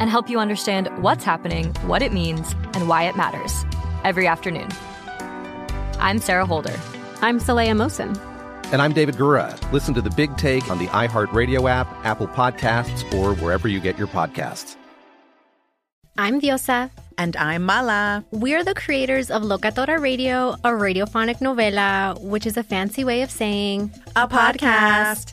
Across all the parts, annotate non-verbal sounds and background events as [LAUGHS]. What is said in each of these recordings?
and help you understand what's happening, what it means, and why it matters every afternoon. I'm Sarah Holder. I'm Saleha Mohsin. And I'm David Gura. Listen to the big take on the iHeartRadio app, Apple Podcasts, or wherever you get your podcasts. I'm Diosa. And I'm Mala. We're the creators of Locatora Radio, a radiophonic novela, which is a fancy way of saying a podcast.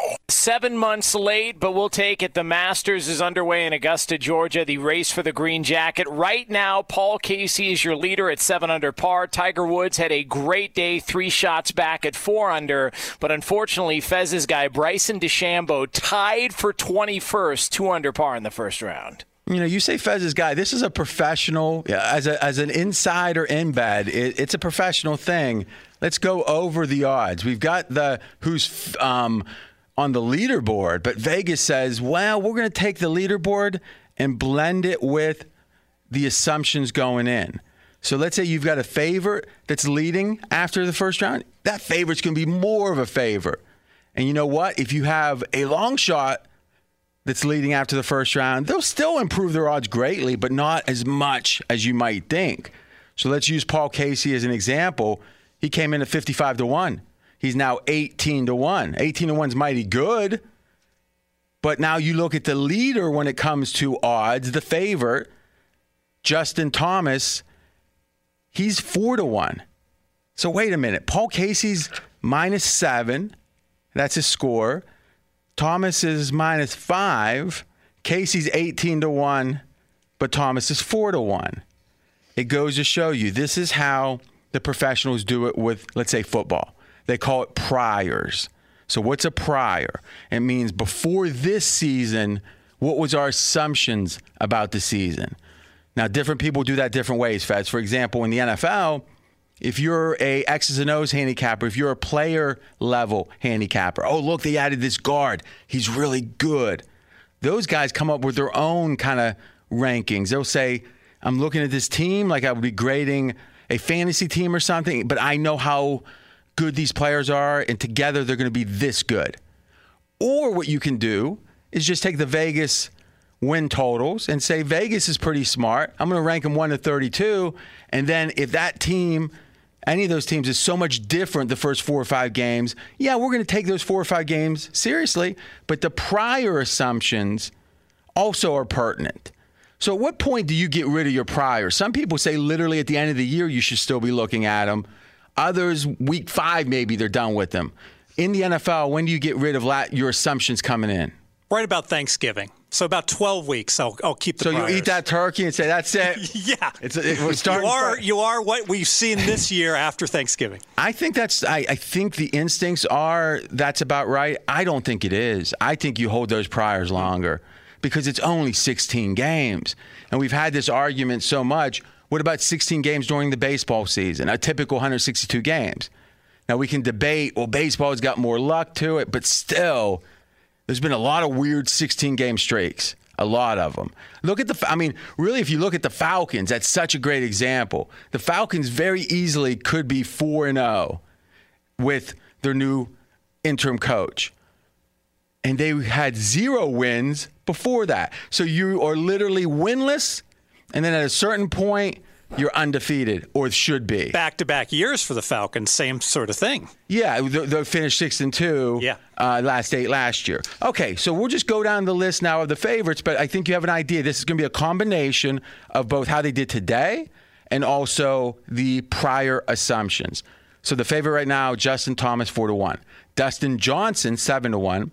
Seven months late, but we'll take it. The Masters is underway in Augusta, Georgia. The race for the green jacket. Right now, Paul Casey is your leader at seven under par. Tiger Woods had a great day, three shots back at four under. But unfortunately, Fez's guy, Bryson DeChambeau, tied for 21st, two under par in the first round. You know, you say Fez's guy. This is a professional. As a, as an insider in bed, it, it's a professional thing. Let's go over the odds. We've got the who's um, on the leaderboard, but Vegas says, well, we're going to take the leaderboard and blend it with the assumptions going in. So let's say you've got a favorite that's leading after the first round. That favorite's going to be more of a favorite. And you know what? If you have a long shot that's leading after the first round, they'll still improve their odds greatly, but not as much as you might think. So let's use Paul Casey as an example. He came in at 55 to 1. He's now 18 to 1. 18 to 1 is mighty good. But now you look at the leader when it comes to odds, the favorite, Justin Thomas, he's 4 to 1. So wait a minute. Paul Casey's minus 7. That's his score. Thomas is minus 5. Casey's 18 to 1, but Thomas is 4 to 1. It goes to show you this is how the professionals do it with, let's say, football. They call it priors. So, what's a prior? It means before this season, what was our assumptions about the season? Now, different people do that different ways, Fez. For example, in the NFL, if you're a X's and O's handicapper, if you're a player level handicapper, oh, look, they added this guard. He's really good. Those guys come up with their own kind of rankings. They'll say, I'm looking at this team like I would be grading a fantasy team or something, but I know how good these players are, and together they're going to be this good. Or what you can do is just take the Vegas win totals and say Vegas is pretty smart. I'm going to rank them 1 to 32. And then if that team, any of those teams, is so much different the first four or five games, yeah, we're going to take those four or five games seriously. But the prior assumptions also are pertinent. So, at what point do you get rid of your prior? Some people say literally at the end of the year you should still be looking at them. Others, week five, maybe they're done with them. In the NFL, when do you get rid of your assumptions coming in? Right about Thanksgiving. So about 12 weeks, I'll, I'll keep the So priors. you eat that turkey and say, that's it? [LAUGHS] yeah. It's, it, you, are, you are what we've seen this year after Thanksgiving. I think that's, I, I think the instincts are that's about right. I don't think it is. I think you hold those priors longer because it's only 16 games. And we've had this argument so much. What about 16 games during the baseball season? A typical 162 games. Now we can debate, well, baseball's got more luck to it, but still, there's been a lot of weird 16 game streaks. A lot of them. Look at the, I mean, really, if you look at the Falcons, that's such a great example. The Falcons very easily could be 4 and 0 with their new interim coach. And they had zero wins before that. So you are literally winless. And then at a certain point, you're undefeated or should be. Back to back years for the Falcons, same sort of thing. Yeah, they, they finished six and two. Yeah. Uh, last eight last year. Okay, so we'll just go down the list now of the favorites, but I think you have an idea. This is going to be a combination of both how they did today and also the prior assumptions. So the favorite right now, Justin Thomas, four to one. Dustin Johnson, seven to one.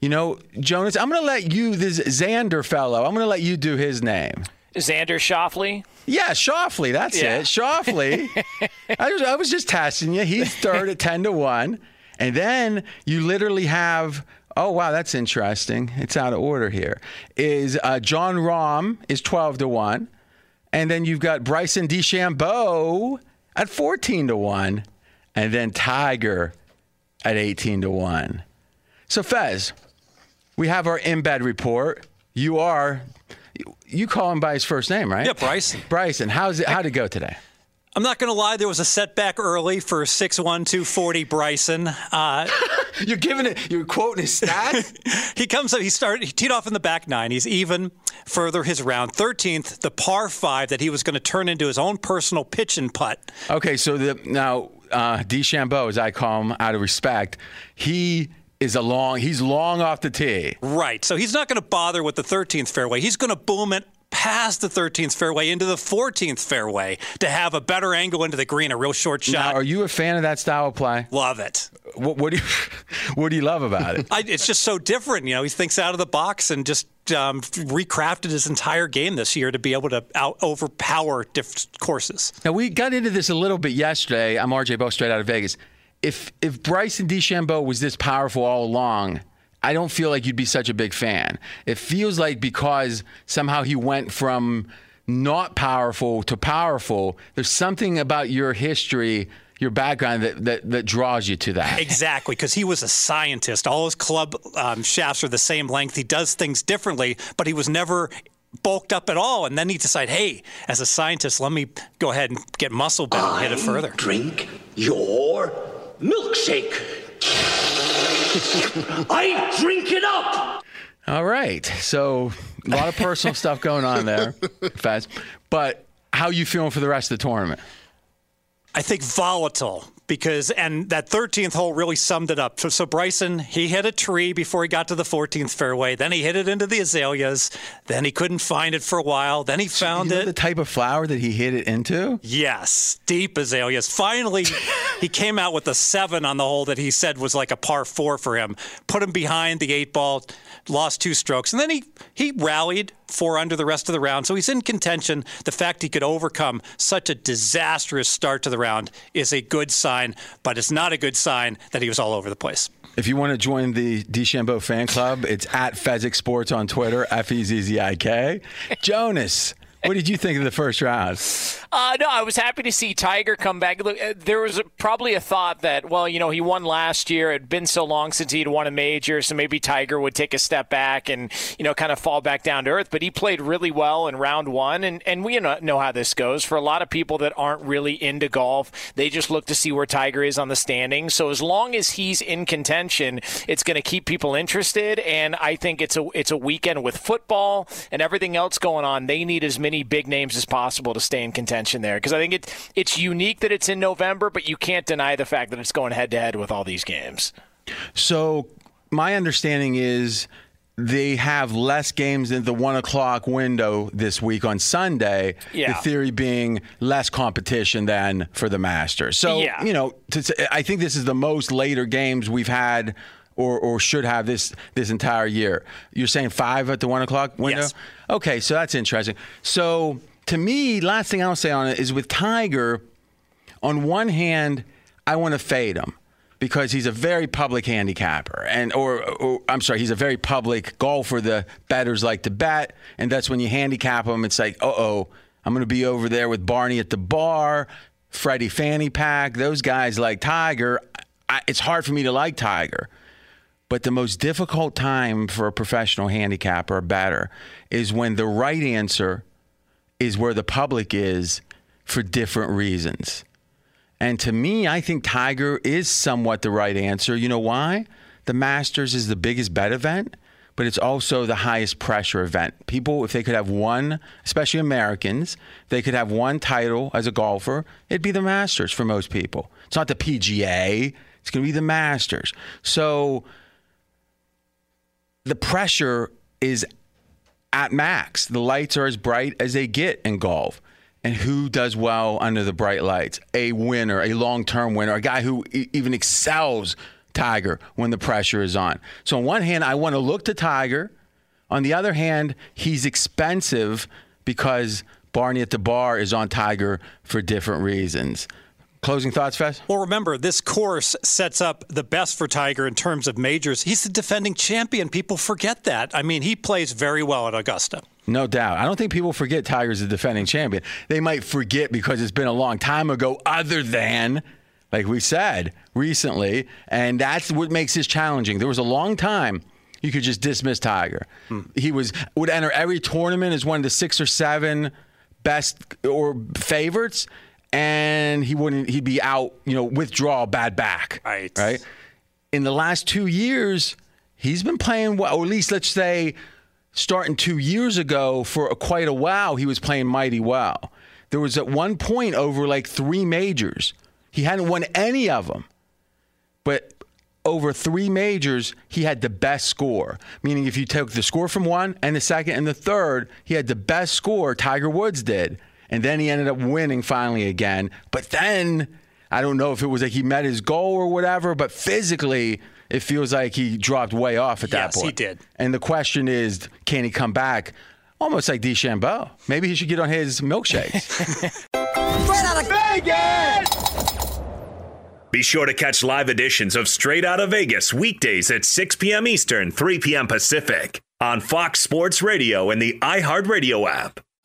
You know, Jonas, I'm going to let you, this Xander fellow, I'm going to let you do his name. Xander Schauffele? Yeah, Schauffele. That's Yeah. it. Schauffele. [LAUGHS] I, was, I was just testing you. He's third at 10 to 1. And then you literally have, oh, wow, that's interesting. It's out of order here. Is uh, Jon Rahm is 12 to 1. And then you've got Bryson DeChambeau at 14 to 1. And then Tiger at 18 to 1. So, Fez, we have our embed report. You are, you call him by his first name, right? Yeah, Bryson. Bryson, how's it? How'd it go today? I'm not going to lie, there was a setback early for 6'1, 240 Bryson. Uh, [LAUGHS] You're giving it. You're quoting his stats. [LAUGHS] he comes up, he started, he teed off in the back nine. He's even further his round. 13th, the par five that he was going to turn into his own personal pitch and putt. okay, so the, now uh, DeChambeau, as I call him, out of respect, he is a long. He's long off the tee. Right. So he's not going to bother with the 13th fairway. He's going to boom it past the 13th fairway into the 14th fairway to have a better angle into the green, a real short Now, shot. are you a fan of that style of play? Love it. What, what do you [LAUGHS] What do you love about it? [LAUGHS] I, it's just so different. You know, he thinks out of the box and just um, recrafted his entire game this year to be able to out overpower diff- courses. Now we got into this a little bit yesterday. I'm RJ Bell, straight out of Vegas. If if Bryson DeChambeau was this powerful all along, I don't feel like you'd be such a big fan. It feels like because somehow he went from not powerful to powerful. There's something about your history, your background that that, that draws you to that. Exactly, because he was a scientist. All his club um, shafts are the same length. He does things differently, but he was never bulked up at all. And then he decided, hey, as a scientist, let me go ahead and get muscle bent and hit it further. Drink your milkshake. I drink it up. All right. So a lot of personal stuff going on there, Fez. But how you feeling for the rest of the tournament? I think volatile because, and that 13th hole really summed it up. So, so Bryson, he hit a tree before he got to the 14th fairway. Then he hit it into the azaleas. Then he couldn't find it for a while. Then he found You know it. the type of flower that he hit it into? Yes, deep azaleas. Finally, [LAUGHS] he came out with a seven on the hole that he said was like a par four for him. Put him behind the eight ball, lost two strokes, and then he he rallied four under the rest of the round. So he's in contention. The fact he could overcome such a disastrous start to the round is a good sign, but it's not a good sign that he was all over the place. If you want to join the DeChambeau fan club, it's at Fezzik Sports on Twitter, F E Z Z I K. [LAUGHS] Jonas, what did you think of the first round? Uh, no, I was happy to see Tiger come back. Look, uh, there was probably a thought that, well, you know, he won last year. It had been so long since he'd won a major, so maybe Tiger would take a step back and, you know, kind of fall back down to earth. But he played really well in round one, and, and we know, know how this goes. For a lot of people that aren't really into golf, they just look to see where Tiger is on the standings. So as long as he's in contention, it's going to keep people interested. And I think it's a it's a weekend with football and everything else going on. They need as many big names as possible to stay in contention there because I think it, it's unique that it's in November, but you can't deny the fact that it's going head to head with all these games. So, my understanding is they have less games in the one o'clock window this week on Sunday. Yeah. The theory being less competition than for the Masters. So, Yeah. you know, to, I think this is the most later games we've had. Or, or should have this this entire year. You're saying five at the one o'clock window. Yes. Okay, so that's interesting. So to me, last thing I'll say on it is with Tiger. On one hand, I want to fade him because he's a very public handicapper, and or, or I'm sorry, he's a very public golfer. The bettors like to bet, and that's when you handicap him. It's like, uh oh, I'm going to be over there with Barney at the bar, Freddie Fanny Pack. Those guys like Tiger. I, it's hard for me to like Tiger. But the most difficult time for a professional handicapper or batter is when the right answer is where the public is for different reasons. And to me, I think Tiger is somewhat the right answer. You know why? The Masters is the biggest bet event, but it's also the highest pressure event. People, if they could have one, especially Americans, they could have one title as a golfer, it'd be the Masters for most people. It's not the PGA, it's going to be the Masters. So the pressure is at max. The lights are as bright as they get in golf. And who does well under the bright lights? A winner, a long term winner, a guy who e- even excels Tiger when the pressure is on. So, on one hand, I want to look to Tiger. On the other hand, he's expensive because Barney at the bar is on Tiger for different reasons. Closing thoughts, Fez? Well, remember, this course sets up the best for Tiger in terms of majors. He's the defending champion. People forget that. I mean, he plays very well at Augusta. No doubt. I don't think people forget Tiger's the defending champion. They might forget because it's been a long time ago, other than, like we said recently, and that's what makes this challenging. There was a long time you could just dismiss Tiger. Hmm. He was would enter every tournament as one of the six or seven best or favorites and he wouldn't he'd be out, you know, withdraw bad back. Right. Right. In the last two years, he's been playing well, or at least let's say starting two years ago for a, quite a while, he was playing mighty well. There was at one point over like three majors. He hadn't won any of them. But over three majors, he had the best score. Meaning, if you took the score from one and the second and the third, he had the best score Tiger Woods did and then he ended up winning finally again. But then I don't know if it was like he met his goal or whatever, but physically it feels like he dropped way off at yes, that point. Yes, he did. And the question is, can he come back? Almost like DeChambeau. Maybe he should get on his milkshakes. [LAUGHS] Straight out of Vegas! Be sure to catch live editions of Straight Out of Vegas weekdays at 6 p.m. Eastern, 3 p.m. Pacific on Fox Sports Radio and the iHeartRadio app.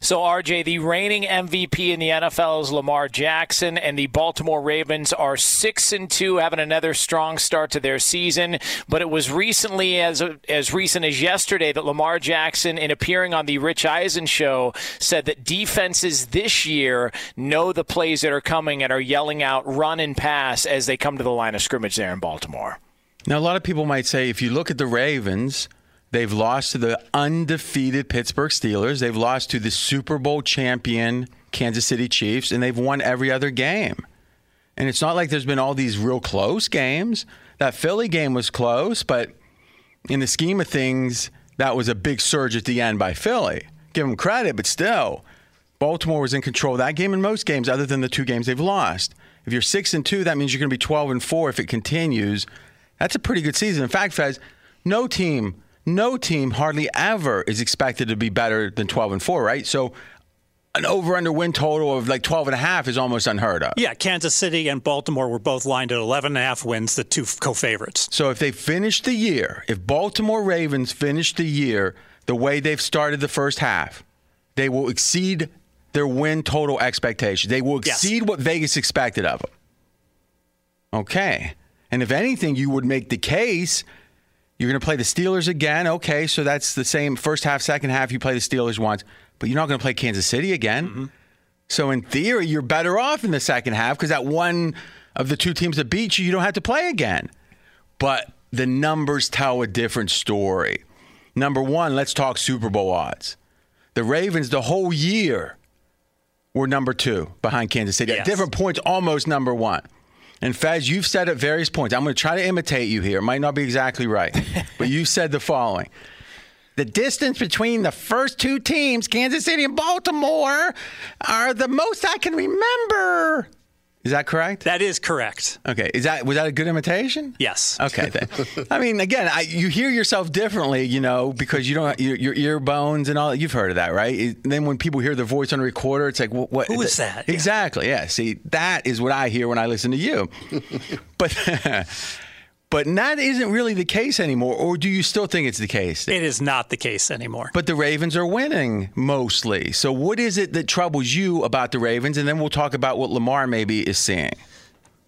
So, RJ, the reigning MVP in the NFL is Lamar Jackson, and the Baltimore Ravens are six and two, having another strong start to their season. But it was recently, as as recent as yesterday, that Lamar Jackson, in appearing on the Rich Eisen show, said that defenses this year know the plays that are coming and are yelling out run and pass as they come to the line of scrimmage there in Baltimore. Now, a lot of people might say if you look at the Ravens They've lost to the undefeated Pittsburgh Steelers. They've lost to the Super Bowl champion Kansas City Chiefs, and they've won every other game. And it's not like there's been all these real close games. That Philly game was close, but in the scheme of things, that was a big surge at the end by Philly. Give them credit, but still, Baltimore was in control of that game in most games, other than the two games they've lost. If you're six and two, that means you're going to be 12 and four if it continues. That's a pretty good season. In fact, Fez, no team no team hardly ever is expected to be better than 12 and 4, right? So an over under win total of like 12 and a half is almost unheard of. Yeah, Kansas City and Baltimore were both lined at 11 and a half wins, the two co-favorites. So if they finish the year, if Baltimore Ravens finish the year the way they've started the first half, they will exceed their win total expectations. They will exceed yes. what Vegas expected of them. Okay. And if anything, you would make the case you're going to play the Steelers again. Okay, so that's the same first half, second half. You play the Steelers once, but you're not going to play Kansas City again. Mm-hmm. So in theory, you're better off in the second half because that one of the two teams that beat you, you don't have to play again. But the numbers tell a different story. Number one, let's talk Super Bowl odds. The Ravens, the whole year, were number two behind Kansas City. Yes. At different points, almost number one. And Fez, you've said at various points, I'm going to try to imitate you here. It might not be exactly right, [LAUGHS] but you said the following. The distance between the first two teams, Kansas City and Baltimore, are the most I can remember. Is that correct? That is correct. Okay. Is that was that a good imitation? Yes. Okay. Then. I mean, again, I, you hear yourself differently, you know, because you don't your, your ear bones and all. You've heard of that, right? It, then when people hear the voice on a recorder, it's like, what? what Who is that? Exactly. Yeah. yeah. See, that is what I hear when I listen to you. [LAUGHS] [LAUGHS] but But that isn't really the case anymore, or do you still think it's the case? It is not the case anymore. But the Ravens are winning mostly. So, what is it that troubles you about the Ravens? And then we'll talk about what Lamar maybe is seeing.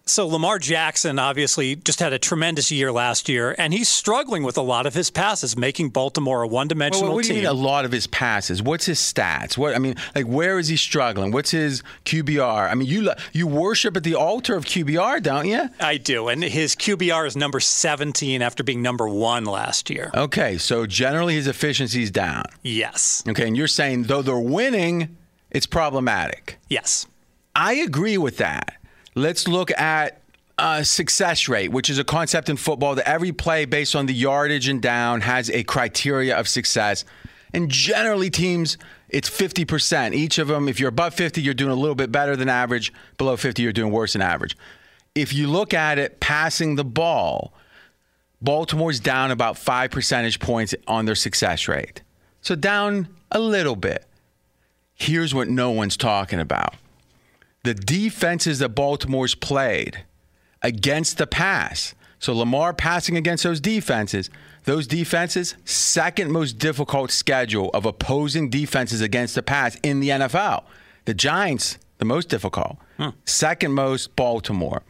So Lamar Jackson obviously just had a tremendous year last year, and he's struggling with a lot of his passes, making Baltimore a one-dimensional well, what team. do you mean a lot of his passes? What's his stats? What I mean, like where is he struggling? What's his QBR? I mean, you you worship at the altar of QBR, don't you? I do, and his QBR is number 17 after being number one last year. Okay, so generally his efficiency is down. Yes. Okay, and you're saying though they're winning, it's problematic. Yes. I agree with that. Let's look at uh, success rate, which is a concept in football that every play based on the yardage and down has a criteria of success. And generally, teams, it's 50%. Each of them, if you're above 50, you're doing a little bit better than average. Below 50, you're doing worse than average. If you look at it passing the ball, Baltimore's down about five percentage points on their success rate. So down a little bit. Here's what no one's talking about the defenses that Baltimore's played against the pass. So Lamar passing against those defenses, those defenses, second most difficult schedule of opposing defenses against the pass in the NFL. The Giants, the most difficult. Second most, Baltimore.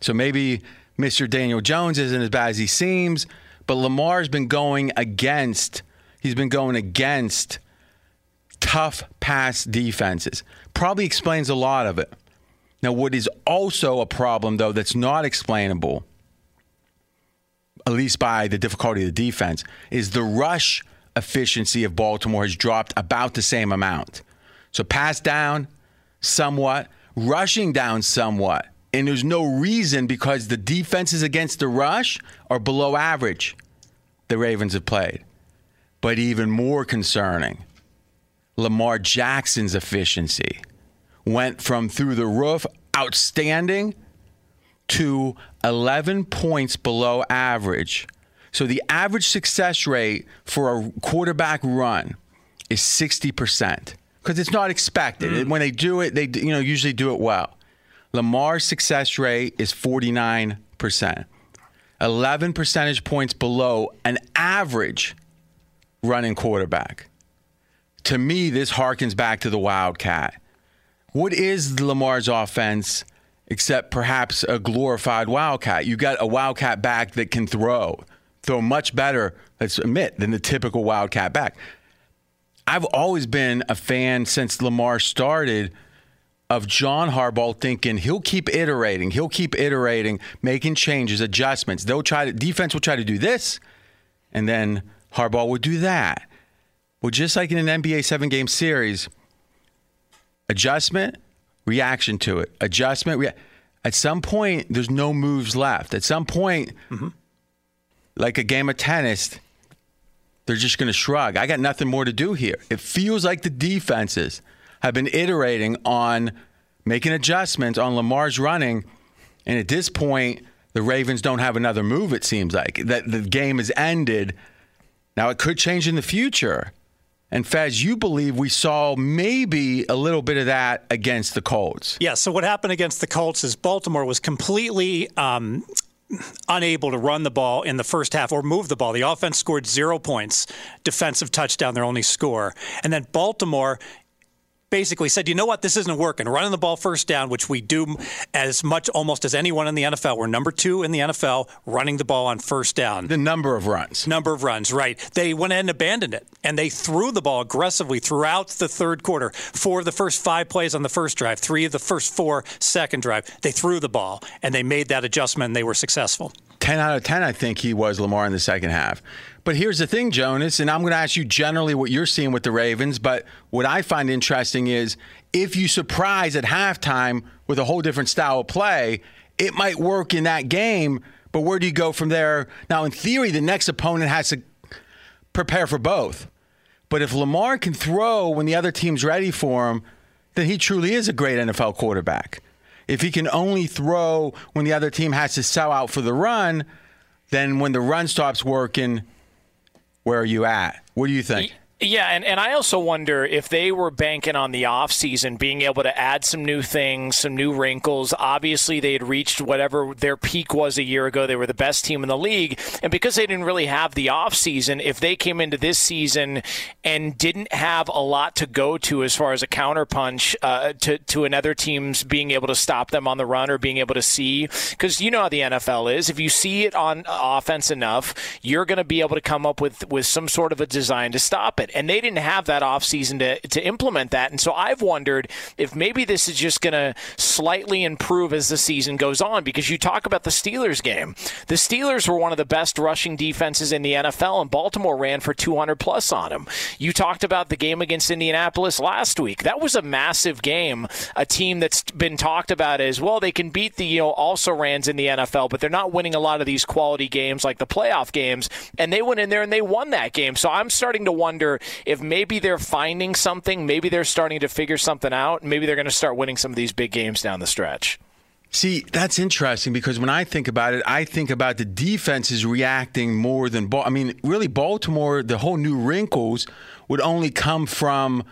So maybe Mr. Daniel Jones isn't as bad as he seems, but Lamar's been going against, he's been going against tough pass defenses. Probably explains a lot of it. Now, what is also a problem, though, that's not explainable, at least by the difficulty of the defense, is the rush efficiency of Baltimore has dropped about the same amount. So, pass down somewhat, rushing down somewhat. And there's no reason because the defenses against the rush are below average, the Ravens have played. But even more concerning, Lamar Jackson's efficiency went from through the roof outstanding to 11 points below average. So the average success rate for a quarterback run is 60% because it's not expected. Mm. When they do it, they you know usually do it well. Lamar's success rate is 49%. 11 percentage points below an average running quarterback. To me, this harkens back to the Wildcat. What is Lamar's offense except perhaps a glorified Wildcat? You got a Wildcat back that can throw, throw much better, let's admit, than the typical Wildcat back. I've always been a fan since Lamar started of John Harbaugh thinking he'll keep iterating, he'll keep iterating, making changes, adjustments. They'll try to defense will try to do this, and then Harbaugh will do that. Well, just like in an NBA seven game series, adjustment, reaction to it, adjustment. Rea- At some point, there's no moves left. At some point, mm-hmm. like a game of tennis, they're just going to shrug. I got nothing more to do here. It feels like the defenses have been iterating on making adjustments on Lamar's running, and at this point, the Ravens don't have another move. It seems like that the game is ended. Now it could change in the future. And Fez, you believe we saw maybe a little bit of that against the Colts. Yeah. So what happened against the Colts is Baltimore was completely um, unable to run the ball in the first half or move the ball. The offense scored zero points, defensive touchdown, their only score, and then Baltimore basically said, you know what, this isn't working. Running the ball first down, which we do as much almost as anyone in the NFL. We're number two in the NFL running the ball on first down. The number of runs. Number of runs, right. They went ahead and abandoned it, and they threw the ball aggressively throughout the third quarter. Four of the first five plays on the first drive, three of the first four second drive. They threw the ball, and they made that adjustment, and they were successful. 10 out of 10, I think he was Lamar in the second half. But here's the thing, Jonas, and I'm going to ask you generally what you're seeing with the Ravens. But what I find interesting is if you surprise at halftime with a whole different style of play, it might work in that game. But where do you go from there? Now, in theory, the next opponent has to prepare for both. But if Lamar can throw when the other team's ready for him, then he truly is a great NFL quarterback. If he can only throw when the other team has to sell out for the run, then when the run stops working, where are you at? What do you think? Yeah, and, and I also wonder if they were banking on the offseason, being able to add some new things, some new wrinkles. Obviously, they had reached whatever their peak was a year ago. They were the best team in the league. And because they didn't really have the offseason, if they came into this season and didn't have a lot to go to as far as a counterpunch uh, to, to another team's being able to stop them on the run or being able to see, because you know how the NFL is. If you see it on offense enough, you're going to be able to come up with, with some sort of a design to stop it and they didn't have that offseason to, to implement that. And so I've wondered if maybe this is just going to slightly improve as the season goes on because you talk about the Steelers game. The Steelers were one of the best rushing defenses in the NFL, and Baltimore ran for 200 plus on them. You talked about the game against Indianapolis last week. That was a massive game. A team that's been talked about as well. They can beat the you know also rans in the NFL, but they're not winning a lot of these quality games like the playoff games. And they went in there and they won that game. So I'm starting to wonder if maybe they're finding something, maybe they're starting to figure something out, maybe they're going to start winning some of these big games down the stretch. See, that's interesting because when I think about it, I think about the defenses reacting more than ball. I mean, really, Baltimore, the whole new wrinkles would only come from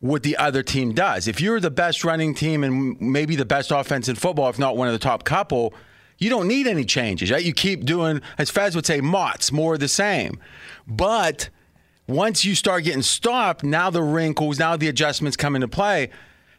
what the other team does. If you're the best running team and maybe the best offense in football, if not one of the top couple, you don't need any changes, right? You keep doing, as Fez would say, mots, more of the same. But once you start getting stopped, now the wrinkles, now the adjustments come into play.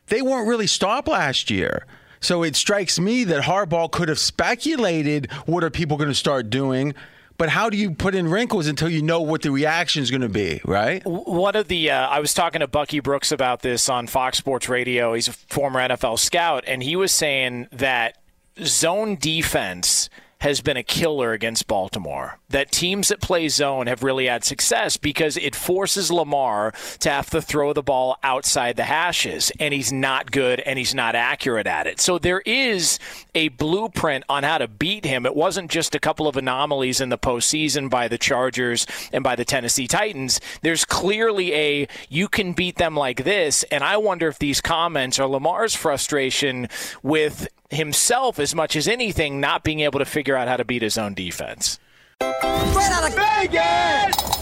They weren't really stopped last year. So it strikes me that Harbaugh could have speculated what are people going to start doing but how do you put in wrinkles until you know what the reaction is going to be, right? One of the, uh, I was talking to Bucky Brooks about this on Fox Sports Radio. He's a former NFL scout, and he was saying that zone defense has been a killer against Baltimore. That teams that play zone have really had success because it forces Lamar to have to throw the ball outside the hashes, and he's not good and he's not accurate at it. So there is a blueprint on how to beat him. It wasn't just a couple of anomalies in the postseason by the Chargers and by the Tennessee Titans. There's clearly a you can beat them like this, and I wonder if these comments are Lamar's frustration with himself as much as anything not being able to figure out how to beat his own defense. Straight out of Vegas!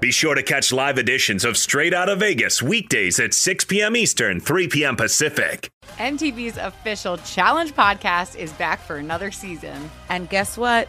Be sure to catch live editions of Straight Out of Vegas weekdays at 6 p.m. Eastern, 3 p.m. Pacific. MTV's official Challenge podcast is back for another season. And guess what?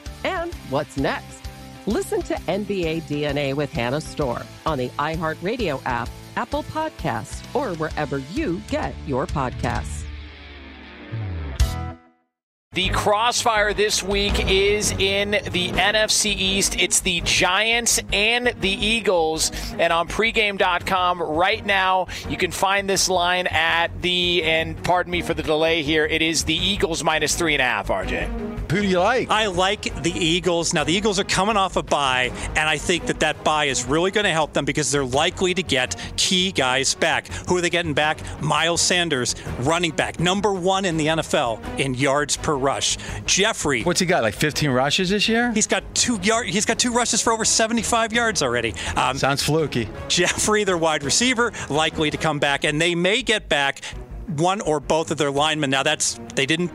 And what's next? Listen to NBA DNA with Hannah Storm on the iHeartRadio app, Apple Podcasts, or wherever you get your podcasts. The crossfire this week is in the NFC East. It's the Giants and the Eagles. And on pregame.com right now, you can find this line at the, and pardon me for the delay here, it is the Eagles minus three and a half, RJ. Who do you like? I like the Eagles. Now, the Eagles are coming off a bye, and I think that that bye is really going to help them because they're likely to get key guys back. Who are they getting back? Miles Sanders, running back, number one in the NFL in yards per rush. Jeffery. What's he got? Like 15 rushes this year? He's got two yard. He's got two rushes for over 75 yards already. Um, Sounds fluky. Jeffery, their wide receiver, likely to come back, and they may get back one or both of their linemen. Now that's they didn't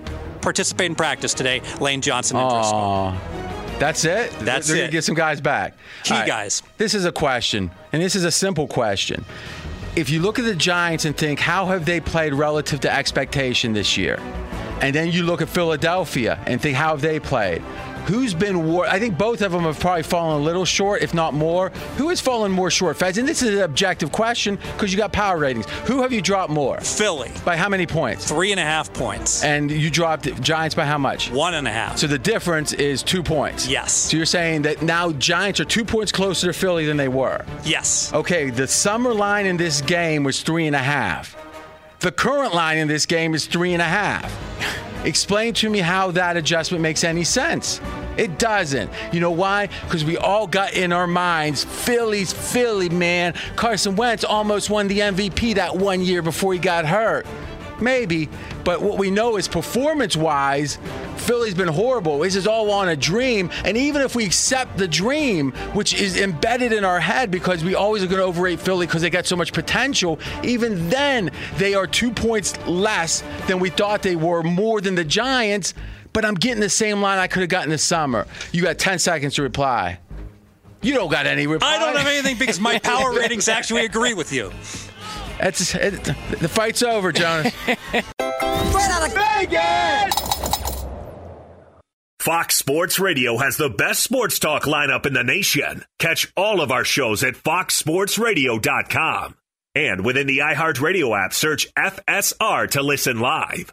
participate in practice today. Lane Johnson and Driscoll. That's it? That's They're it. to get some guys back. Key right. guys. This is a question, and this is a simple question. If you look at the Giants and think, how have they played relative to expectation this year? And then you look at Philadelphia and think, how have they played? Who's been war? I think both of them have probably fallen a little short, if not more. Who has fallen more short, Fez? And this is an objective question because you got power ratings. Who have you dropped more? Philly. By how many points? Three and a half points. And you dropped Giants by how much? One and a half. So the difference is two points. Yes. So you're saying that now Giants are two points closer to Philly than they were. Yes. Okay, the summer line in this game was three and a half. The current line in this game is three and a half. Explain to me how that adjustment makes any sense. It doesn't. You know why? Because we all got in our minds Philly's Philly, man. Carson Wentz almost won the MVP that one year before he got hurt. Maybe. But what we know is performance wise, Philly's been horrible. This is all on a dream. And even if we accept the dream, which is embedded in our head because we always are going to overrate Philly because they got so much potential, even then, they are two points less than we thought they were, more than the Giants. But I'm getting the same line I could have gotten this summer. You got 10 seconds to reply. You don't got any reply. I don't have anything because my power [LAUGHS] ratings actually agree with you. It's, it, the fight's over, Jonas. [LAUGHS] Straight out of Vegas! Fox Sports Radio has the best sports talk lineup in the nation. Catch all of our shows at foxsportsradio.com. And within the iHeartRadio app, search FSR to listen live.